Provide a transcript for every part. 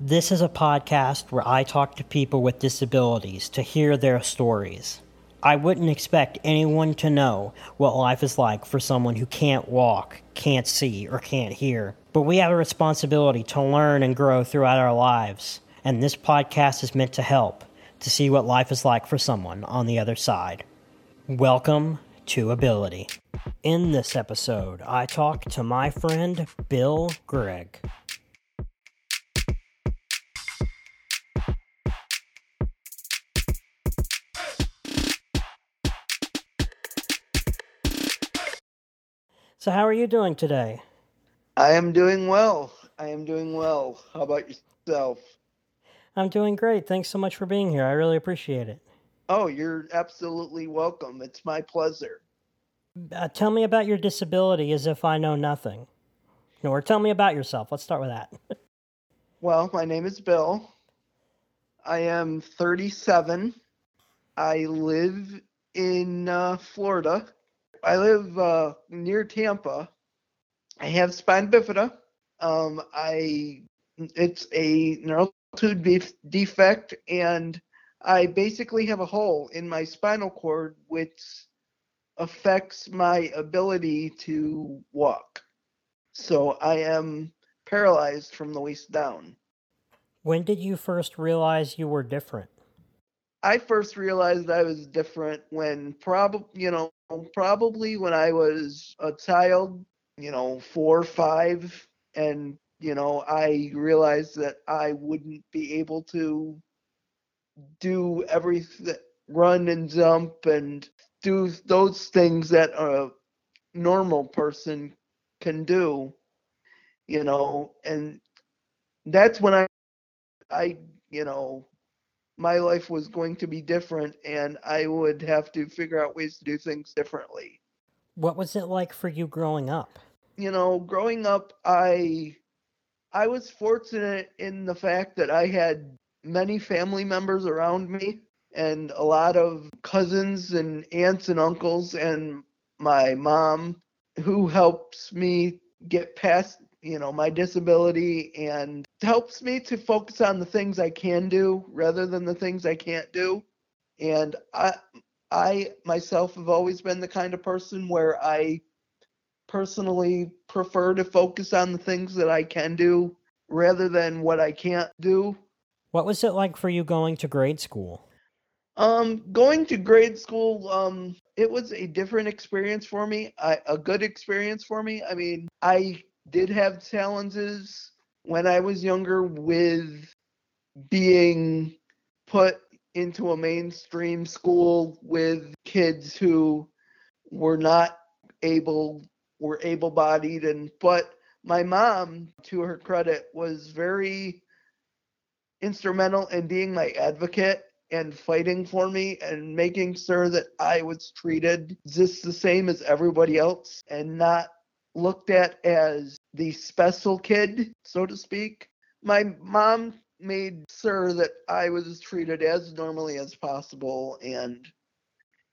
This is a podcast where I talk to people with disabilities to hear their stories. I wouldn't expect anyone to know what life is like for someone who can't walk, can't see, or can't hear. But we have a responsibility to learn and grow throughout our lives, and this podcast is meant to help to see what life is like for someone on the other side. Welcome to Ability. In this episode, I talk to my friend Bill Gregg. So, how are you doing today? I am doing well. I am doing well. How about yourself? I'm doing great. Thanks so much for being here. I really appreciate it. Oh, you're absolutely welcome. It's my pleasure. Uh, tell me about your disability as if I know nothing. Or tell me about yourself. Let's start with that. well, my name is Bill. I am 37. I live in uh, Florida. I live uh, near Tampa. I have spina bifida. Um, I it's a neural tube defect, and I basically have a hole in my spinal cord, which affects my ability to walk. So I am paralyzed from the waist down. When did you first realize you were different? I first realized I was different when probably, you know, probably when I was a child, you know, four or five, and, you know, I realized that I wouldn't be able to do everything, run and jump and do those things that a normal person can do, you know, and that's when I, I, you know, my life was going to be different and I would have to figure out ways to do things differently. What was it like for you growing up? You know, growing up I I was fortunate in the fact that I had many family members around me and a lot of cousins and aunts and uncles and my mom who helps me get past you know my disability and helps me to focus on the things I can do rather than the things I can't do. And I I myself have always been the kind of person where I personally prefer to focus on the things that I can do rather than what I can't do. What was it like for you going to grade school? Um, going to grade school, um, it was a different experience for me. I, a good experience for me. I mean, I did have challenges when I was younger with being put into a mainstream school with kids who were not able were able bodied and but my mom to her credit was very instrumental in being my advocate and fighting for me and making sure that I was treated just the same as everybody else and not looked at as the special kid, so to speak. My mom made sure that I was treated as normally as possible and,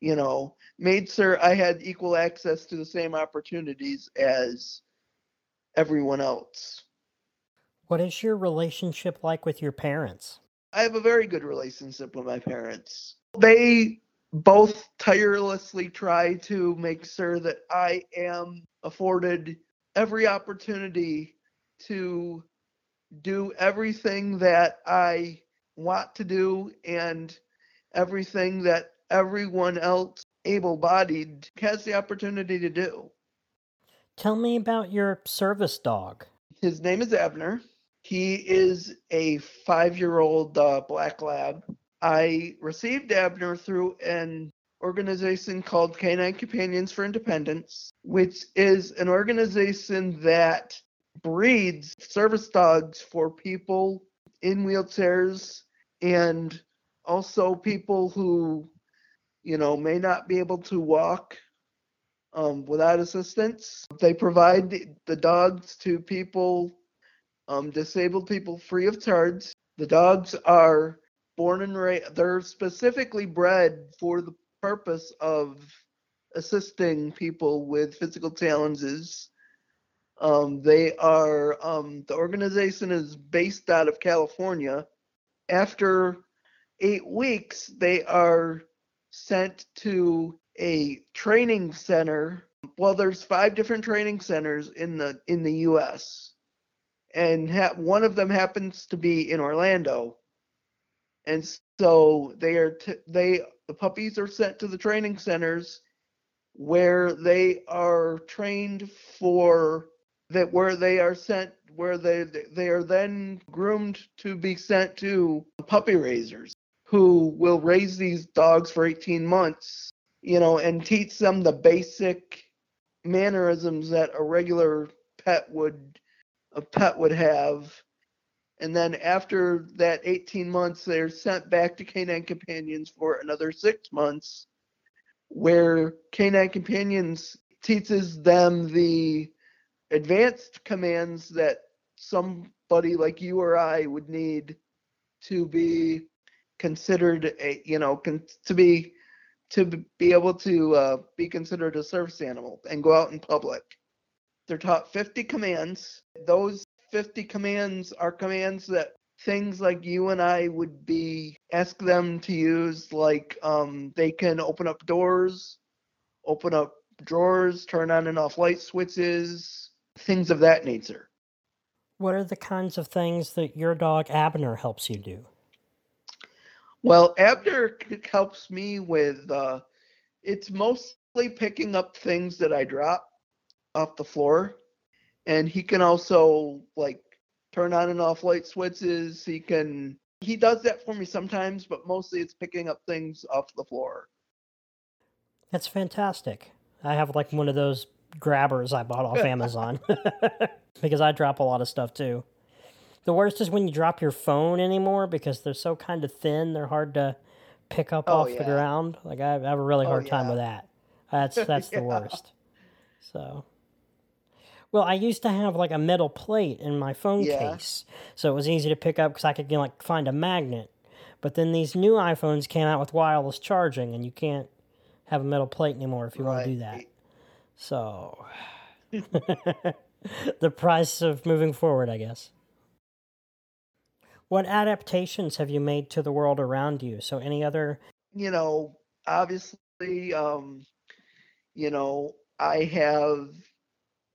you know, made sure I had equal access to the same opportunities as everyone else. What is your relationship like with your parents? I have a very good relationship with my parents. They both tirelessly try to make sure that I am afforded every opportunity to do everything that I want to do and everything that everyone else able bodied has the opportunity to do. Tell me about your service dog. His name is Abner. He is a five year old uh, black lab. I received Abner through an organization called Canine Companions for Independence, which is an organization that breeds service dogs for people in wheelchairs and also people who, you know, may not be able to walk um, without assistance. They provide the, dogs to people, um, disabled people, free of charge. The dogs are born and raised, they're specifically bred for the purpose of assisting people with physical challenges Um, they are um, the organization is based out of California. After eight weeks, they are sent to a training center. Well, there's five different training centers in the in the U.S. and ha- one of them happens to be in Orlando. And so they are t- they the puppies are sent to the training centers where they are trained for that where they are sent where they they are then groomed to be sent to puppy raisers who will raise these dogs for 18 months you know and teach them the basic mannerisms that a regular pet would a pet would have and then after that 18 months they're sent back to canine companions for another six months where canine companions teaches them the advanced commands that somebody like you or I would need to be considered a you know con- to be to be able to uh, be considered a service animal and go out in public. They're taught 50 commands. Those 50 commands are commands that things like you and I would be ask them to use like um, they can open up doors, open up drawers, turn on and off light switches, things of that nature. What are the kinds of things that your dog Abner helps you do? Well, Abner helps me with uh, it's mostly picking up things that I drop off the floor, and he can also like turn on and off light switches. He can he does that for me sometimes, but mostly it's picking up things off the floor. That's fantastic. I have like one of those grabbers I bought off Amazon because I drop a lot of stuff too. The worst is when you drop your phone anymore because they're so kind of thin, they're hard to pick up Oh off the ground. Like I have a really Oh hard time with that. That's that's the worst. So well, I used to have like a metal plate in my phone Yeah. case, so it was easy to pick up because I could you know, like find a magnet. But then these new iPhones came out with wireless charging, and you can't have a metal plate anymore if you want to do that. So, the price of moving forward, I guess. What adaptations have you made to the world around you? So, any other? You know, obviously, um, you know, I have,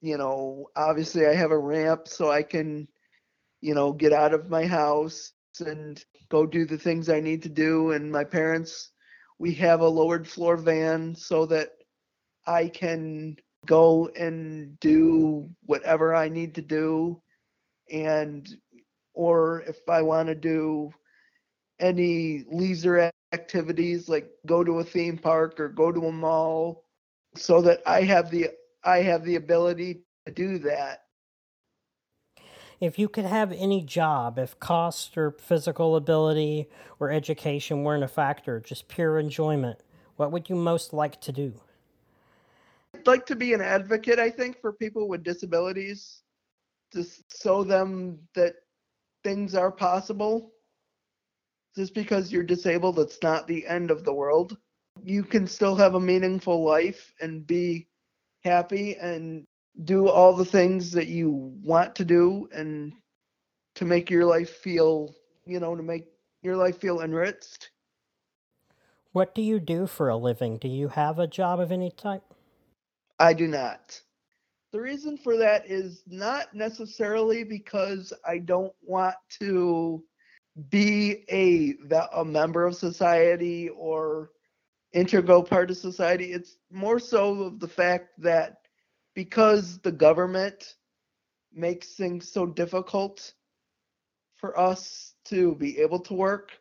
you know, obviously I have a ramp so I can, you know, get out of my house and go do the things I need to do. And my parents, we have a lowered floor van so that I can go and do whatever I need to do. And, or if I want to do any leisure activities like go to a theme park or go to a mall so that I have the I have the ability to do that. If you could have any job, if cost or physical ability or education weren't a factor, just pure enjoyment, what would you most like to do? I'd like to be an advocate, I think, for people with disabilities to show them that things are possible. Just because you're disabled, it's not the end of the world. You can still have a meaningful life and be happy and do all the things that you want to do and to make your life feel, you know, to make your life feel enriched. What do you do for a living? Do you have a job of any type? I do not. The reason for that is not necessarily because I don't want to be a a member of society or integral part of society. It's more so of the fact that because the government makes things so difficult for us to be able to work,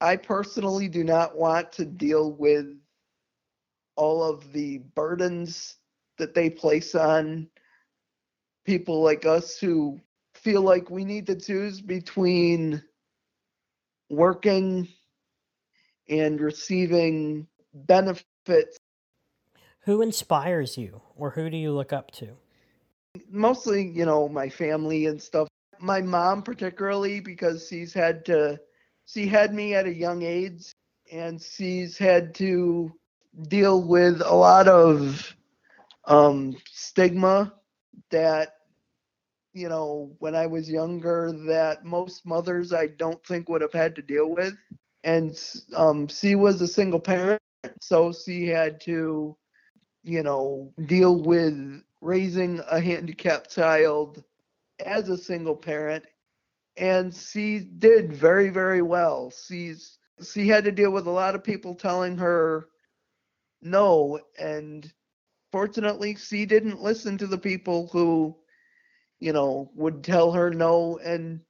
I personally do not want to deal with all of the burdens that they place on people like us who feel like we need to choose between working and receiving benefits Who inspires you, or who do you look up to? mostly you know my family and stuff my mom particularly because she's had to she had me at a young age and she's had to deal with a lot of um stigma that you know when I was younger that most mothers I don't think would have had to deal with. And um, C was a single parent, so C had to, you know, deal with raising a handicapped child as a single parent. And C did very, very well. C's she had to deal with a lot of people telling her no and fortunately C didn't listen to the people who you know would tell her no and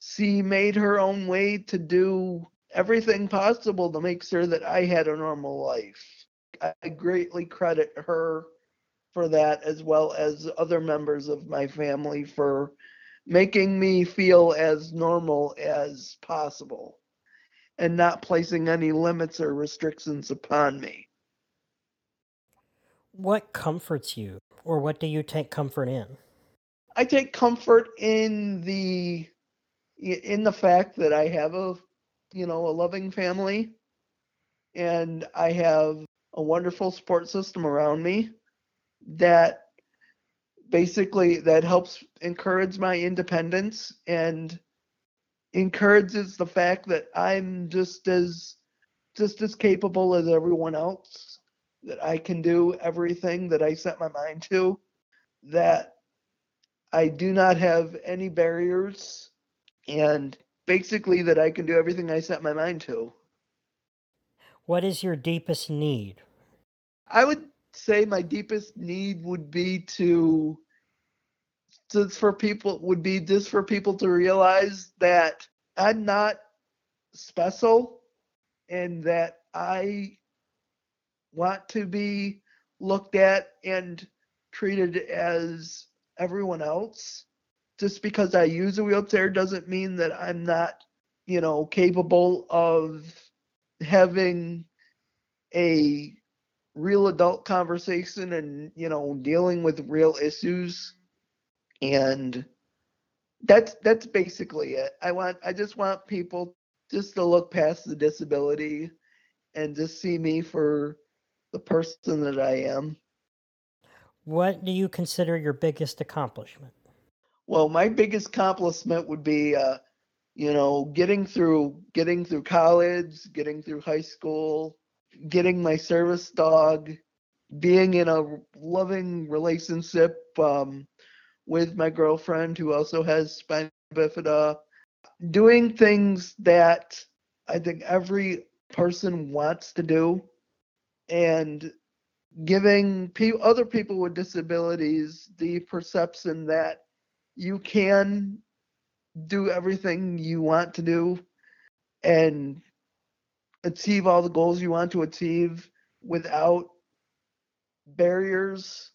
she made her own way to do everything possible to make sure that I had a normal life. I greatly credit her for that as well as other members of my family for making me feel as normal as possible and not placing any limits or restrictions upon me. What comforts you, or what do you take comfort in? I take comfort in the in the fact that I have a you know a loving family. And I have a wonderful support system around me that basically that helps encourage my independence and encourages the fact that I'm just as just as capable as everyone else that I can do everything that I set my mind to that I do not have any barriers and basically that I can do everything I set my mind to. What is your deepest need? I would say my deepest need would be to just for people would be just for people to realize that I'm not special and that I want to be looked at and treated as everyone else. Just because I use a wheelchair doesn't mean that I'm not, you know, capable of having a real adult conversation and you know dealing with real issues. And that's that's basically it. I want i just want people just to look past the disability and just see me for the person that i am. What do you consider your biggest accomplishment well my biggest accomplishment would be uh you know getting through getting through college getting through high school getting my service dog, being in a loving relationship um, with my girlfriend who also has spina bifida, doing things that I think every person wants to do, and giving pe- other people with disabilities the perception that you can do everything you want to do and achieve all the goals you want to achieve without barriers,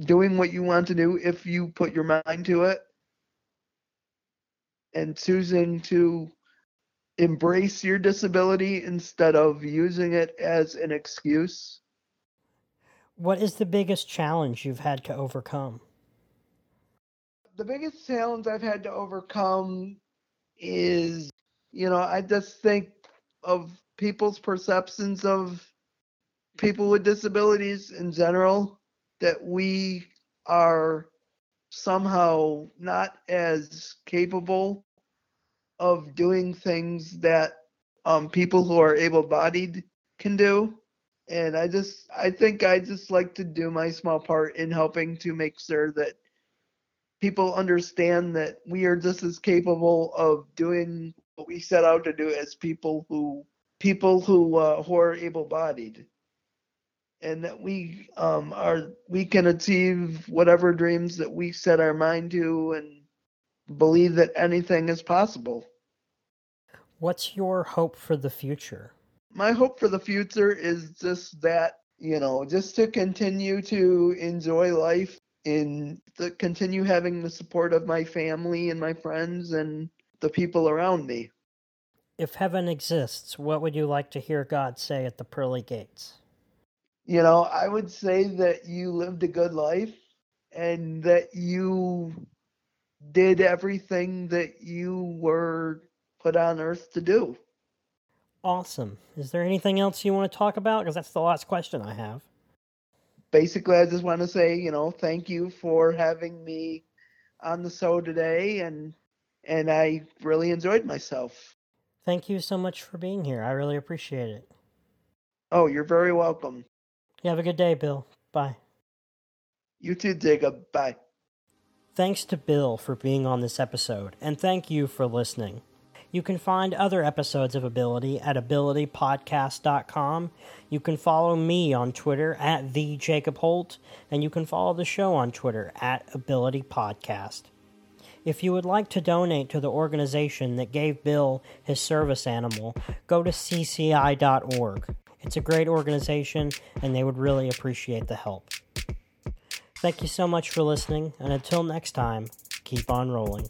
doing what you want to do if you put your mind to it, and choosing to embrace your disability instead of using it as an excuse. What is the biggest challenge you've had to overcome? The biggest challenge I've had to overcome is, you know, I just think of people's perceptions of people with disabilities in general that we are somehow not as capable of doing things that um, people who are able-bodied can do. And i just i think i just like to do my small part in helping to make sure that people understand that we are just as capable of doing what we set out to do as people who people who uh, who are able-bodied, and that we um, are we can achieve whatever dreams that we set our mind to, and believe that anything is possible. What's your hope for the future? My hope for the future is just that you know, just to continue to enjoy life and to continue having the support of my family and my friends and the people around me. If heaven exists, what would you like to hear God say at the pearly gates? You know, I would say that you lived a good life and that you did everything that you were put on earth to do. Awesome. Is there anything else you want to talk about? Because that's the last question I have. Basically, I just want to say, you know, thank you for having me on the show today, and and I really enjoyed myself. Thank you so much for being here. I really appreciate it. Oh, you're very welcome. You have a good day, Bill. Bye. You too, Jacob. Bye. Thanks to Bill for being on this episode, and thank you for listening. You can find other episodes of Ability at abilitypodcast.com. You can follow me on Twitter at the Jacob Holt, and you can follow the show on Twitter at Ability Podcast. If you would like to donate to the organization that gave Bill his service animal, go to cci.org. It's a great organization, and they would really appreciate the help. Thank you so much for listening, and until next time, keep on rolling.